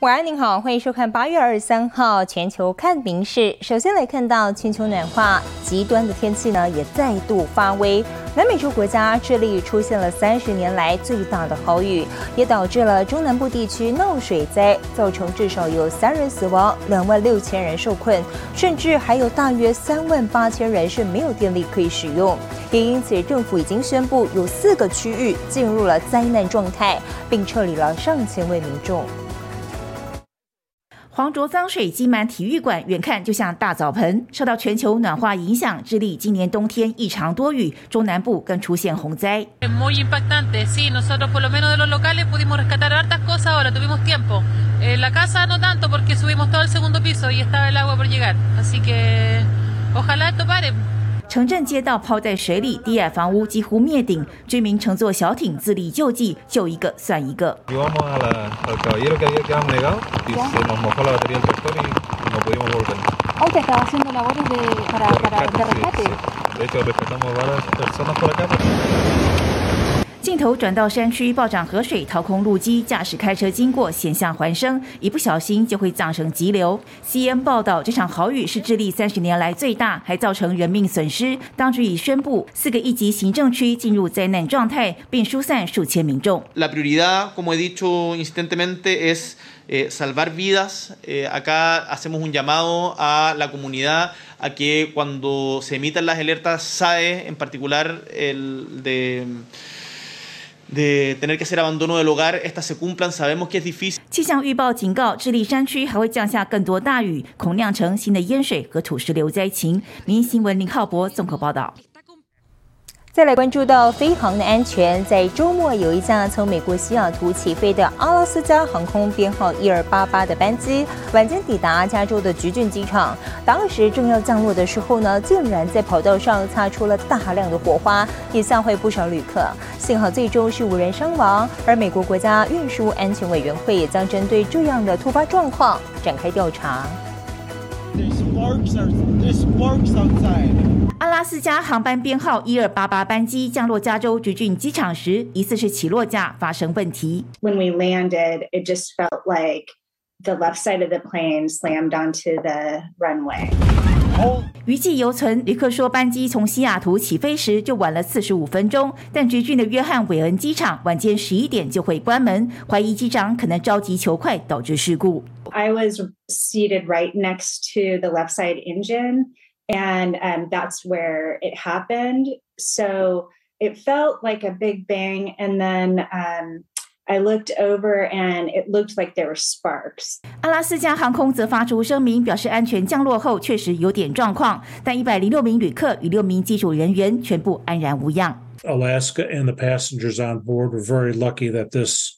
晚安，您好，欢迎收看八月二十三号全球看民事。首先来看到全球暖化，极端的天气呢也再度发威。南美洲国家智利出现了三十年来最大的豪雨，也导致了中南部地区闹水灾，造成至少有三人死亡，两万六千人受困，甚至还有大约三万八千人是没有电力可以使用。也因此，政府已经宣布有四个区域进入了灾难状态，并撤离了上千位民众。黄浊脏水积满体育馆，远看就像大澡盆。受到全球暖化影响，智利今年冬天异常多雨，中南部更出现洪灾。城镇街道泡在水里低矮房屋几乎灭顶居民乘坐小艇自力救济救一个算一个。镜头转到山区，暴涨河水掏空路基，驾驶开车经过险象环生，一不小心就会葬成急流。CN 报道，这场豪雨是智利三十年来最大，还造成人命损失。当局已宣布四个一级行政区进入灾难状态，并疏散数千民众。La prioridad, como he dicho insistentemente, es salvar vidas. Acá hacemos un llamado a la comunidad a que cuando se emitan las alertas SAE, en particular el de 气象预报警告，智利山区还会降下更多大雨，恐酿成新的淹水和土石流灾情。民新闻林浩博综合报道。再来关注到飞航的安全，在周末有一架从美国西雅图起飞的阿拉斯加航空编号一二八八的班机，晚间抵达加州的橘郡机场。当时正要降落的时候呢，竟然在跑道上擦出了大量的火花，也吓坏不少旅客。幸好最终是无人伤亡。而美国国家运输安全委员会也将针对这样的突发状况展开调查。阿拉斯加航班编号一二八八班机降落加州橘郡机场时，疑似是起落架发生问题。When we landed, it just felt like the left side of the plane slammed onto the runway. 余悸犹存，旅客说班机从西雅图起飞时就晚了四十五分钟，但橘郡的约翰韦恩机场晚间十一点就会关门，怀疑机长可能着急求快导致事故。I was seated right next to the left side engine. and um, that's where it happened. So it felt like a big bang, and then um, I looked over and it looked like there were sparks. 阿拉斯加航空则发出声明，表示安全降落后确实有点状况，但一百零六名旅客与六名机组人员全部安然无恙。Alaska and the passengers on board were very lucky that this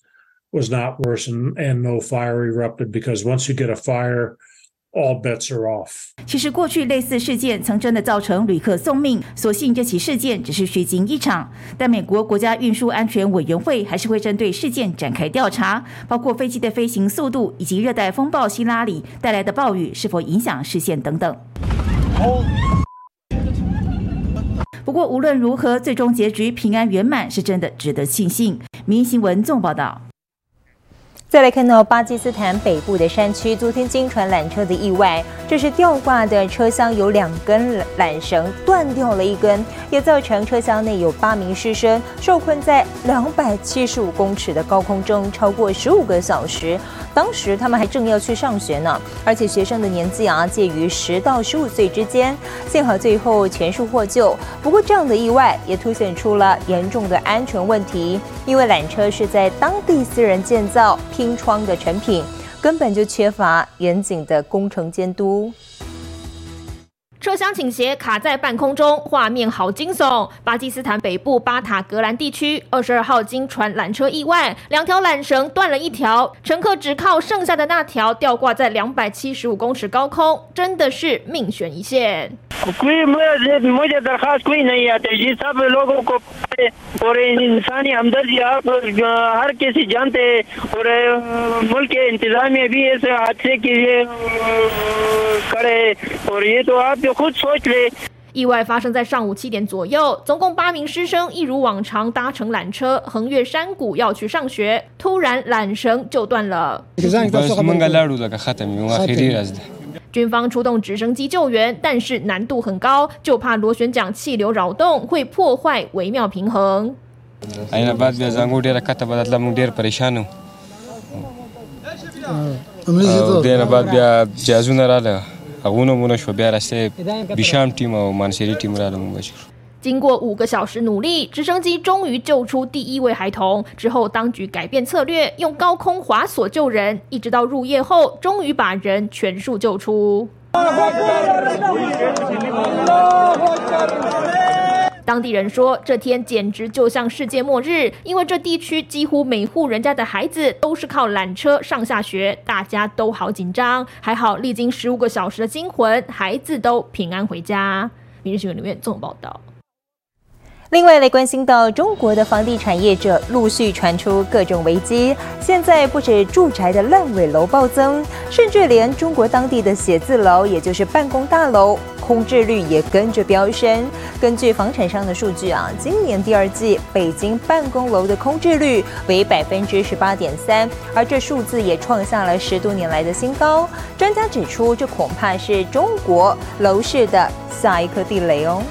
was not worse and, and no fire erupted because once you get a fire all bets are off。其实过去类似事件曾真的造成旅客送命，所幸这起事件只是虚惊一场。但美国国家运输安全委员会还是会针对事件展开调查，包括飞机的飞行速度以及热带风暴希拉里带来的暴雨是否影响视线等等。不过无论如何，最终结局平安圆满是真的值得庆幸。民新闻纵报道。再来看到巴基斯坦北部的山区，昨天经传缆车的意外，这是吊挂的车厢有两根缆绳断掉了一根，也造成车厢内有八名师生受困在两百七十五公尺的高空中超过十五个小时。当时他们还正要去上学呢，而且学生的年纪啊介于十到十五岁之间。幸好最后全数获救。不过这样的意外也凸显出了严重的安全问题，因为缆车是在当地私人建造清窗的产品，根本就缺乏严谨的工程监督。车厢倾斜卡在半空中，画面好惊悚。巴基斯坦北部巴塔格兰地区，二十二号经传缆车意外，两条缆绳断了一条，乘客只靠剩下的那条吊挂在两百七十五公尺高空，真的是命悬一线。意外发生在上午七点左右，总共八名师生一如往常搭乘缆车横越山谷要去上学，突然缆绳就断了。军方出动直升机救援，但是难度很高，就怕螺旋桨气流扰动会破坏微妙平衡。经过五个小时努力，直升机终于救出第一位孩童。之后，当局改变策略，用高空滑索救人，一直到入夜后，终于把人全数救出。当地人说，这天简直就像世界末日，因为这地区几乎每户人家的孩子都是靠缆车上下学，大家都好紧张。还好，历经十五个小时的惊魂，孩子都平安回家。明日新闻里面综合报道。另外，来关心到中国的房地产业者陆续传出各种危机，现在不止住宅的烂尾楼暴增，甚至连中国当地的写字楼，也就是办公大楼，空置率也跟着飙升。根据房产商的数据啊，今年第二季北京办公楼的空置率为百分之十八点三，而这数字也创下了十多年来的新高。专家指出，这恐怕是中国楼市的下一颗地雷哦。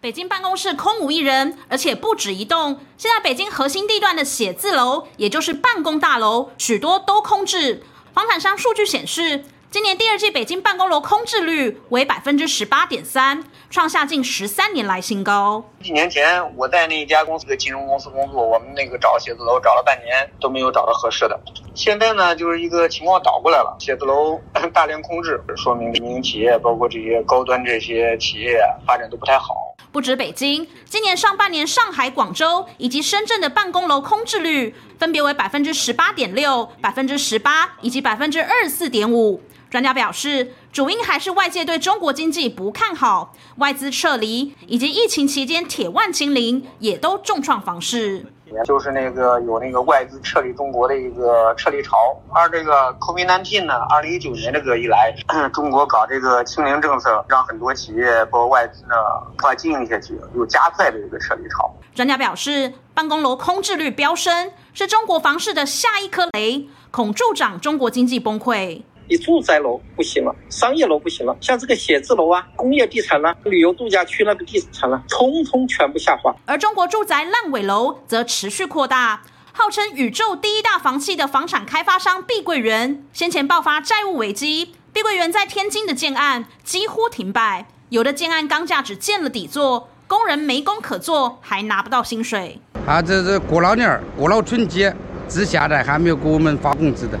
北京办公室空无一人，而且不止一栋。现在北京核心地段的写字楼，也就是办公大楼，许多都空置。房产商数据显示，今年第二季北京办公楼空置率为百分之十八点三，创下近十三年来新高。几年前我在那一家公司的金融公司工作，我们那个找写字楼找了半年都没有找到合适的。现在呢，就是一个情况倒过来了，写字楼大量空置，说明民营企业包括这些高端这些企业发展都不太好。不止北京，今年上半年上海、广州以及深圳的办公楼空置率分别为百分之十八点六、百分之十八以及百分之二十四点五。专家表示，主因还是外界对中国经济不看好，外资撤离以及疫情期间铁腕清零也都重创房市。就是那个有那个外资撤离中国的一个撤离潮，而这个 COVID-19 呢，二零一九年这个一来，中国搞这个清零政策，让很多企业包括外资呢，无法经营下去，又加快了一个撤离潮。专家表示，办公楼空置率飙升，是中国房市的下一颗雷，恐助长中国经济崩溃。你住宅楼不行了，商业楼不行了，像这个写字楼啊、工业地产啦、旅游度假区那个地产啦，通通全部下滑。而中国住宅烂尾楼则持续扩大，号称宇宙第一大房企的房产开发商碧桂园先前爆发债务危机，碧桂园在天津的建案几乎停摆，有的建案钢架只建了底座，工人没工可做，还拿不到薪水。啊，这是过老年、过了春节，至现在还没有给我们发工资的。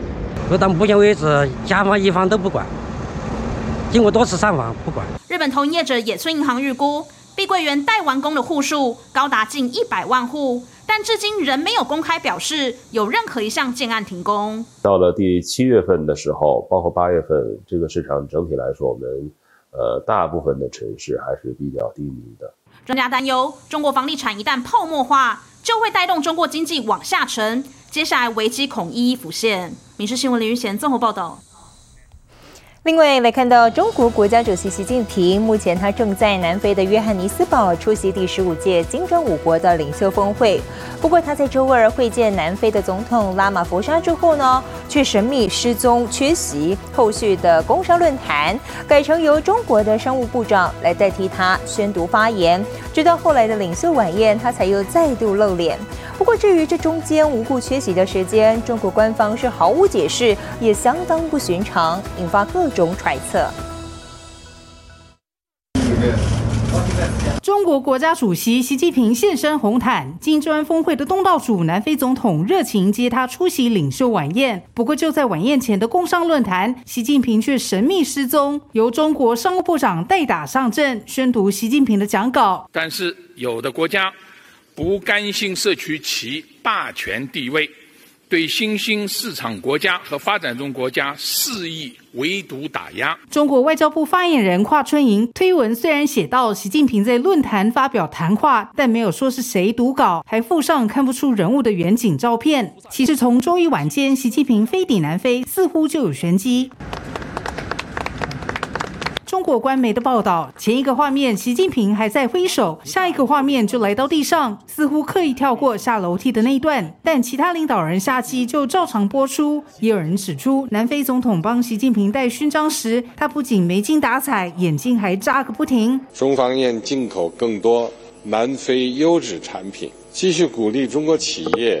到目前为止，甲方乙方都不管，经过多次上访不管。日本同业者野村银行预估，碧桂园待完工的户数高达近一百万户，但至今仍没有公开表示有任何一项建案停工。到了第七月份的时候，包括八月份，这个市场整体来说，我们呃大部分的城市还是比较低迷的。专家担忧，中国房地产一旦泡沫化，就会带动中国经济往下沉。接下来危机恐一一浮现。民事新闻林玉贤综合报道。另外来看到，中国国家主席习近平目前他正在南非的约翰尼斯堡出席第十五届金砖五国的领袖峰会。不过他在周二会见南非的总统拉马福沙之后呢，却神秘失踪缺席后续的工商论坛，改成由中国的商务部长来代替他宣读发言。直到后来的领袖晚宴，他才又再度露脸。不过至于这中间无故缺席的时间，中国官方是毫无解释，也相当不寻常，引发各种揣测。中国国家主席习近平现身红毯，金砖峰会的东道主南非总统热情接他出席领袖晚宴。不过就在晚宴前的工商论坛，习近平却神秘失踪，由中国商务部长代打上阵，宣读习近平的讲稿。但是有的国家。不甘心失去其霸权地位，对新兴市场国家和发展中国家肆意围堵打压。中国外交部发言人华春莹推文虽然写到习近平在论坛发表谈话，但没有说是谁读稿，还附上看不出人物的远景照片。其实从周一晚间习近平飞抵南非，似乎就有玄机。中国官媒的报道，前一个画面习近平还在挥手，下一个画面就来到地上，似乎刻意跳过下楼梯的那一段。但其他领导人下机就照常播出。也有人指出，南非总统帮习近平戴勋章时，他不仅没精打采，眼睛还眨个不停。中方愿进口更多南非优质产品，继续鼓励中国企业。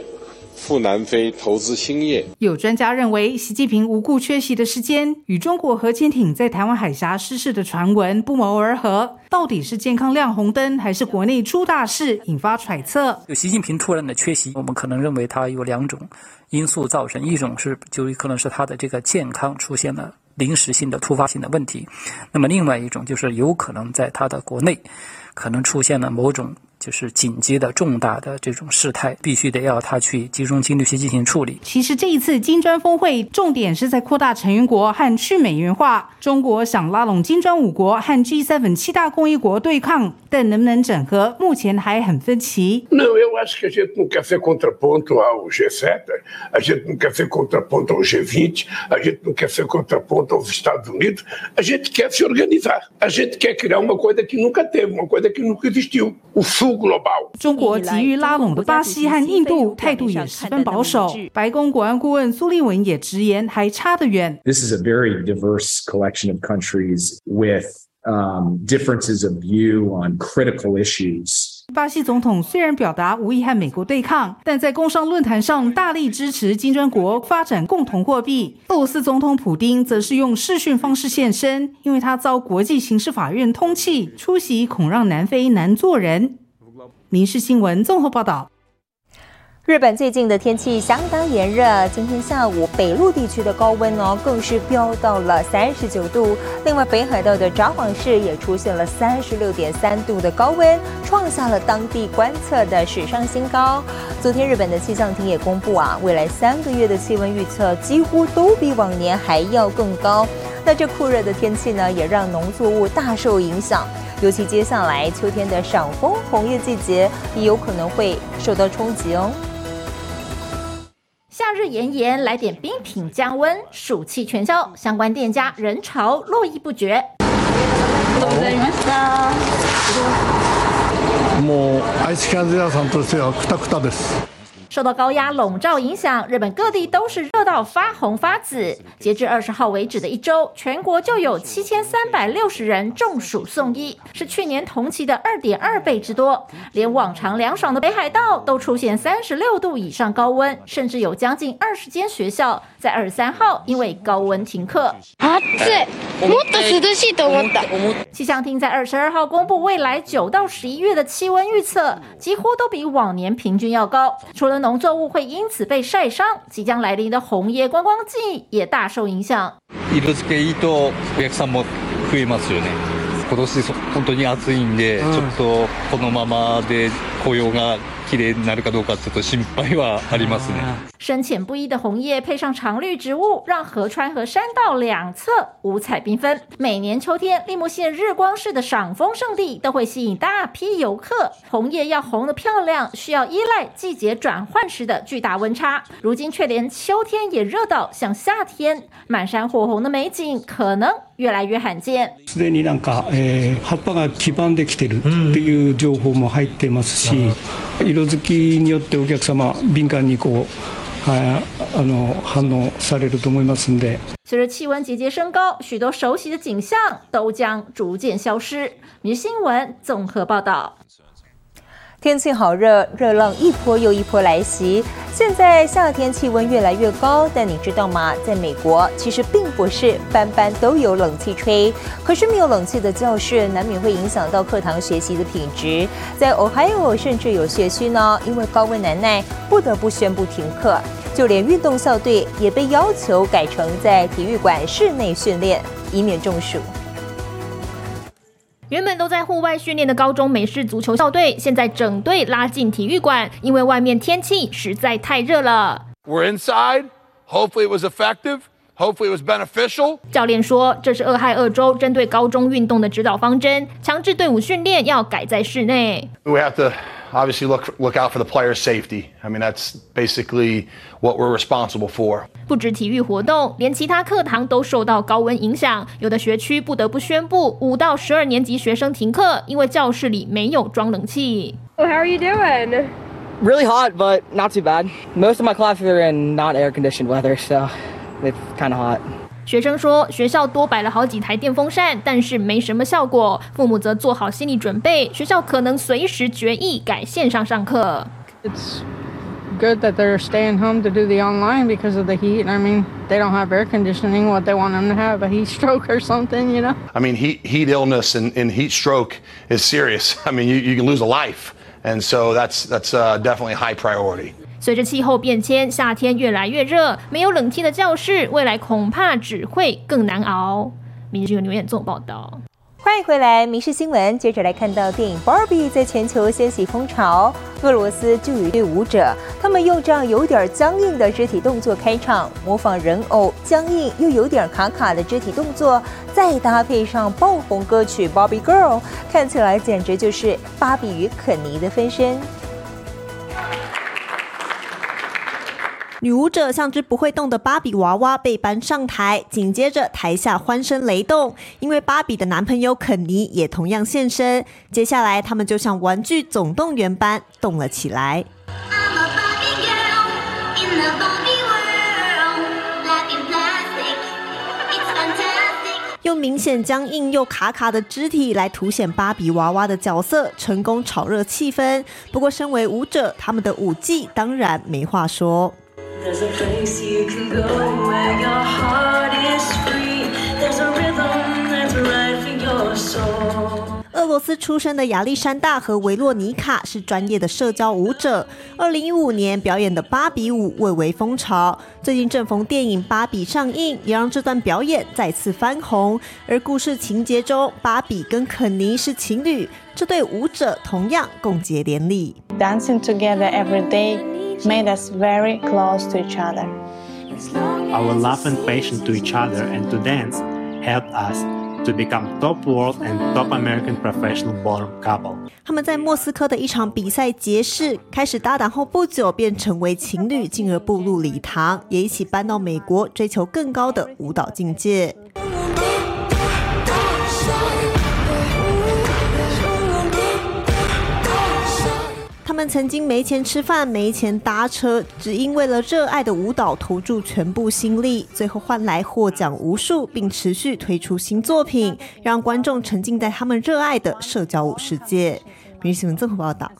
赴南非投资兴业。有专家认为，习近平无故缺席的时间，与中国核潜艇在台湾海峡失事的传闻不谋而合。到底是健康亮红灯，还是国内出大事，引发揣测。习近平突然的缺席，我们可能认为他有两种因素造成：一种是就可能是他的这个健康出现了临时性的突发性的问题；那么另外一种就是有可能在他的国内可能出现了某种。就是紧急的重大的这种事态，必须得要他去集中精力去进行处理。其实这一次金砖峰会重点是在扩大成员国和去美元化。中国想拉拢金砖五国和 G7 七大工业国对抗，但能不能整合，目前还很分歧。Não, eu acho que a gente não quer ser contraponto ao G7, a gente não quer ser contraponto ao G20, a gente não quer ser contraponto aos Estados Unidos, a gente quer se organizar, a gente quer criar uma coisa que nunca teve, uma coisa que nunca existiu, o Sul. 中国急于拉拢的巴西和印度态度也十分保守。白宫国安顾问苏利文也直言，还差得远。This is a very diverse collection of countries with um, differences of view on critical issues. 巴西总统虽然表达无意和美国对抗，但在工商论坛上大力支持金砖国发展共同货币。俄罗斯总统普京则是用视讯方式现身，因为他遭国际刑事法院通缉，出席恐让南非难做人。民事新闻综合报道：日本最近的天气相当炎热，今天下午北陆地区的高温哦更是飙到了三十九度。另外，北海道的札幌市也出现了三十六点三度的高温，创下了当地观测的史上新高。昨天，日本的气象厅也公布啊，未来三个月的气温预测几乎都比往年还要更高。那这酷热的天气呢，也让农作物大受影响。尤其接下来秋天的赏枫红叶季节，也有可能会受到冲击哦。夏日炎炎，来点冰品降温，暑气全消，相关店家人潮络绎不绝。もうアイスキャンディー屋さんとしてはくたくたです。受到高压笼罩影响，日本各地都是 热到发红发紫。截至二十号为止的一周，全国就有七千三百六十人中暑送医，是去年同期的二点二倍之多。连往常凉爽的北海道都出现三十六度以上高温，甚至有将近二十间学校在二十三号因为高温停课。气象厅在二十二号公布未来九到十一月的气温预测，几乎都比往年平均要高。除了农作物会因此被晒伤，即将来临的红叶观光季也大受影响。色付けいいとお客さんも増えますよね。今年本当に暑いんで、ちょっとこのままで紅葉が綺麗になるかどうかちょっと心配はありますね。深浅不一的红叶配上常绿植物，让河川和山道两侧五彩缤纷。每年秋天，立木县日光市的赏枫圣地都会吸引大批游客。红叶要红得漂亮，需要依赖季节转换时的巨大温差。如今却连秋天也热到像夏天，满山火红的美景可能越来越罕见。すでになんか葉っぱが黄ばんできてるっていう情報も入ってますし、 色づきによってお客様敏感にこう。啊，あの反応されると思いますんで。随着气温节节升高，许多熟悉的景象都将逐渐消失。民新闻综合报道。天气好热，热浪一波又一波来袭。现在夏天气温越来越高，但你知道吗？在美国，其实并不是班班都有冷气吹。可是没有冷气的教室，难免会影响到课堂学习的品质。在 Ohio，甚至有学区呢，因为高温难耐，不得不宣布停课。就连运动校队也被要求改成在体育馆室内训练，以免中暑。原本都在户外训练的高中美式足球校队，现在整队拉进体育馆，因为外面天气实在太热了。We're inside. Hopefully, it was effective. Hopefully, it was beneficial. 教练说，这是俄亥俄州针对高中运动的指导方针，强制队伍训练要改在室内。We have to obviously look look out for the player's safety. I mean, that's basically what we're responsible for. 不止体育活动，连其他课堂都受到高温影响。有的学区不得不宣布五到十二年级学生停课，因为教室里没有装冷气。 How are you doing? Really hot, but not too bad. Most of my classes are in not air conditioned weather, so it's kind of hot. 学生说，学校多摆了好几台电风扇，但是没什么效果。父母则做好心理准备，学校可能随时决议改线上上课。It's good that they're staying home to do the online because of the heat. I mean, they don't have air conditioning. What they want them to have a heat stroke or something, you know? I mean, heat heat illness and, and heat stroke is serious. I mean, you, you can lose a life, and so that's that's uh, definitely high priority. 随着气候变迁，夏天越来越热，没有冷气的教室，未来恐怕只会更难熬。明日新闻留言做报道。欢迎回来，《民事新闻》。接着来看到电影《Barbie》在全球掀起风潮。俄罗斯就有一对舞者，他们用这样有点僵硬的肢体动作开场，模仿人偶僵硬又有点卡卡的肢体动作，再搭配上爆红歌曲《Barbie Girl》，看起来简直就是芭比与肯尼的分身。女舞者像只不会动的芭比娃娃被搬上台，紧接着台下欢声雷动，因为芭比的男朋友肯尼也同样现身。接下来，他们就像《玩具总动员》般动了起来。用明显僵硬又卡卡的肢体来凸显芭比娃娃的角色，成功炒热气氛。不过，身为舞者，他们的舞技当然没话说。There's a place you can go where your heart is free. 俄罗斯出生的亚历山大和维洛尼卡是专业的社交舞者。二零一五年表演的芭比舞蔚为风潮，最近正逢电影《芭比》上映，也让这段表演再次翻红。而故事情节中，芭比跟肯尼是情侣，这对舞者同样共结连理。Dancing together every day made us very close to each other. Our love and passion to each other and to dance helped us to become top world and top American professional ballroom couple. 他们在莫斯科的一场比赛结识，开始搭档后不久便成为情侣，进而步入礼堂，也一起搬到美国追求更高的舞蹈境界。们曾经没钱吃饭、没钱搭车，只因为了热爱的舞蹈投注全部心力，最后换来获奖无数，并持续推出新作品，让观众沉浸在他们热爱的社交舞世界。明日新闻综合报道。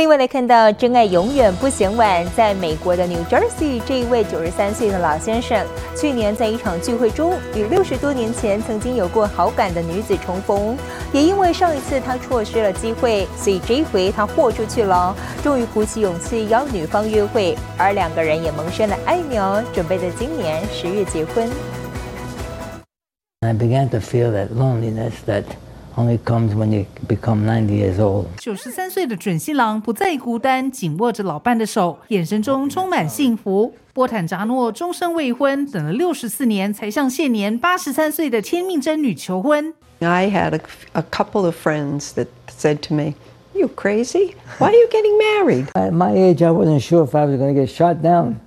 另外来看到，真爱永远不嫌晚。在美国的 New Jersey，这一位九十三岁的老先生，去年在一场聚会中与六十多年前曾经有过好感的女子重逢，也因为上一次他错失了机会，所以这一回他豁出去了，终于鼓起勇气邀女方约会，而两个人也萌生了爱苗，准备在今年十月结婚。I began to feel that loneliness that only comes when you become 90 years old. 九十三岁的准新郎不再孤单，紧握着老伴的手，眼神中充满幸福。波坦扎诺终身未婚，等了六十四年才向现年八十三岁的天命真女求婚。I had a, a couple of friends that said to me, You crazy? Why are you getting married? At my age, I wasn't sure if I was going to get shot down.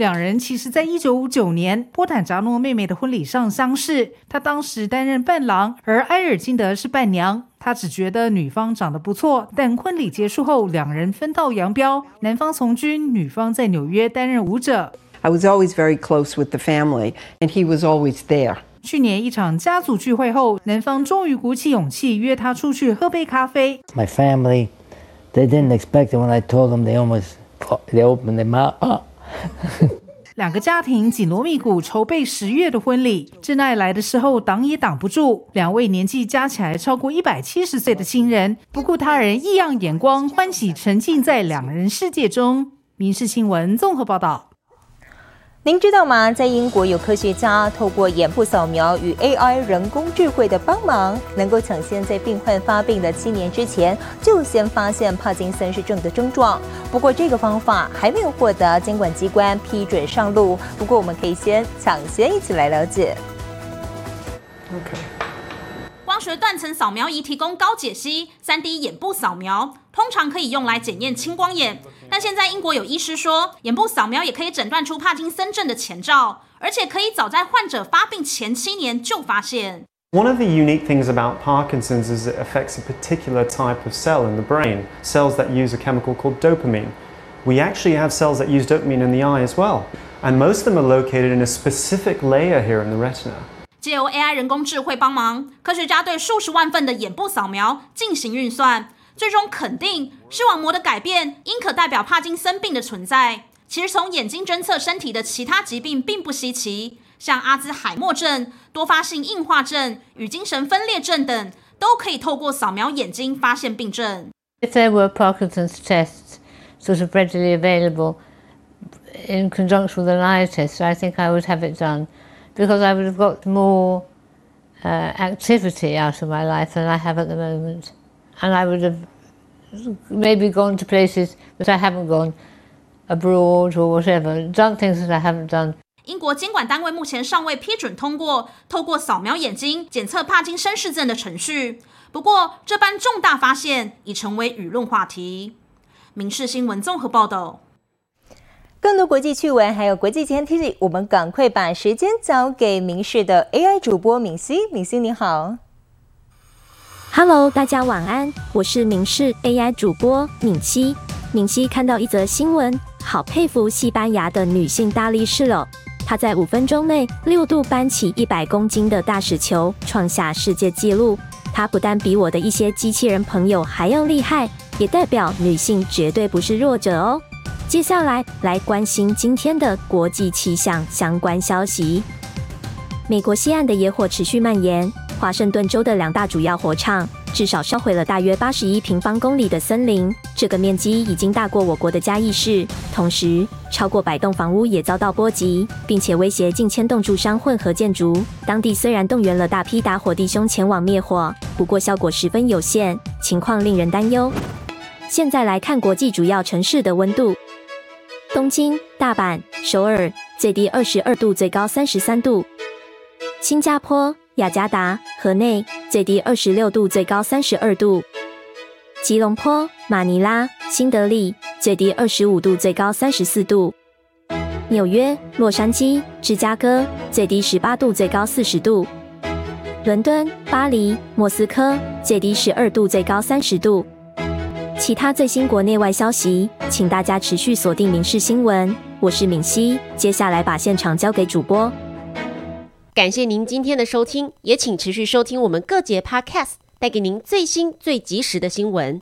两人其实在一九五九年波坦扎诺妹妹的婚礼上相识，他当时担任伴郎，而埃尔金德是伴娘。他只觉得女方长得不错，但婚礼结束后，两人分道扬镳，男方从军，女方在纽约担任舞者。I was always very close with the family, and he was always there. 去年一场家族聚会后，男方终于鼓起勇气约她出去喝杯咖啡。My family, they didn't expect it when I told them. They almost they opened their mouth up. 两个家庭紧锣密鼓筹备十月的婚礼，真爱来的时候挡也挡不住。两位年纪加起来超过一百七十岁的新人，不顾他人异样眼光，欢喜沉浸在两人世界中。民事新闻综合报道。您知道吗？在英国有科学家透过眼部扫描与 AI 人工智慧的帮忙，能够抢先在病患发病的七年之前就先发现帕金森氏症的症状。不过这个方法还没有获得监管机关批准上路。不过我们可以先抢先一起来了解。OK，光学断层扫描仪提供高解析、3D 眼部扫描，通常可以用来检验青光眼。但现在英国有医师说，眼部扫描也可以诊断出帕金森症的前兆，而且可以早在患者发病前七年就发现。 One of the unique things about Parkinson's is it affects a particular type of cell in the brain, cells that use a chemical called dopamine. We actually have cells that use dopamine in the eye as well, and most of them are located in a specific layer here in the retina. 借由 AI 人工智慧帮忙，科学家对数十万份的眼部扫描进行运算， 最终肯定视网膜的改变应可代表帕金森病的存在。其实从眼睛侦测身体的其他疾病并不稀奇，像阿兹海默症、多发性硬化症与精神分裂症等，都可以透过扫描眼睛发现病症。 If there were Parkinson's tests sort of readily available in conjunction with an eye test, I think I would have it done because I would have got more uh, activity out of my life than I have at the moment. And I would have maybe gone to places that I haven't gone abroad or whatever, done things that I haven't done. 英国监管单位目前尚未批准通过透过扫描眼睛检测帕金森氏症的程序。不过，这般重大发现已成为舆论话题。民事新闻综合报道。更多国际趣闻还有国际间 T 我们赶快把时间交给民视的 AI 主播敏熙。敏熙你好。Hello，大家晚安，我是明视 AI 主播敏熙。敏熙看到一则新闻，好佩服西班牙的女性大力士了。她在五分钟内六度搬起一百公斤的大石球，创下世界纪录。她不但比我的一些机器人朋友还要厉害，也代表女性绝对不是弱者哦。接下来来关心今天的国际气象相关消息。美国西岸的野火持续蔓延，华盛顿州的两大主要火场至少烧毁了大约八十一平方公里的森林，这个面积已经大过我国的嘉义市。同时，超过百栋房屋也遭到波及，并且威胁近千栋住商混合建筑。当地虽然动员了大批打火弟兄前往灭火，不过效果十分有限，情况令人担忧。现在来看国际主要城市的温度：东京、大阪、首尔，最低二十二度，最高三十三度。新加坡、雅加达、河内最低二十六度，最高三十二度；吉隆坡、马尼拉、新德里最低二十五度，最高三十四度；纽约、洛杉矶、芝加哥最低十八度，最高四十度；伦敦、巴黎、莫斯科最低十二度，最高三十度。其他最新国内外消息，请大家持续锁定《民事新闻》，我是敏熙，接下来把现场交给主播。感谢您今天的收听，也请持续收听我们各节 Podcast，带给您最新最及时的新闻。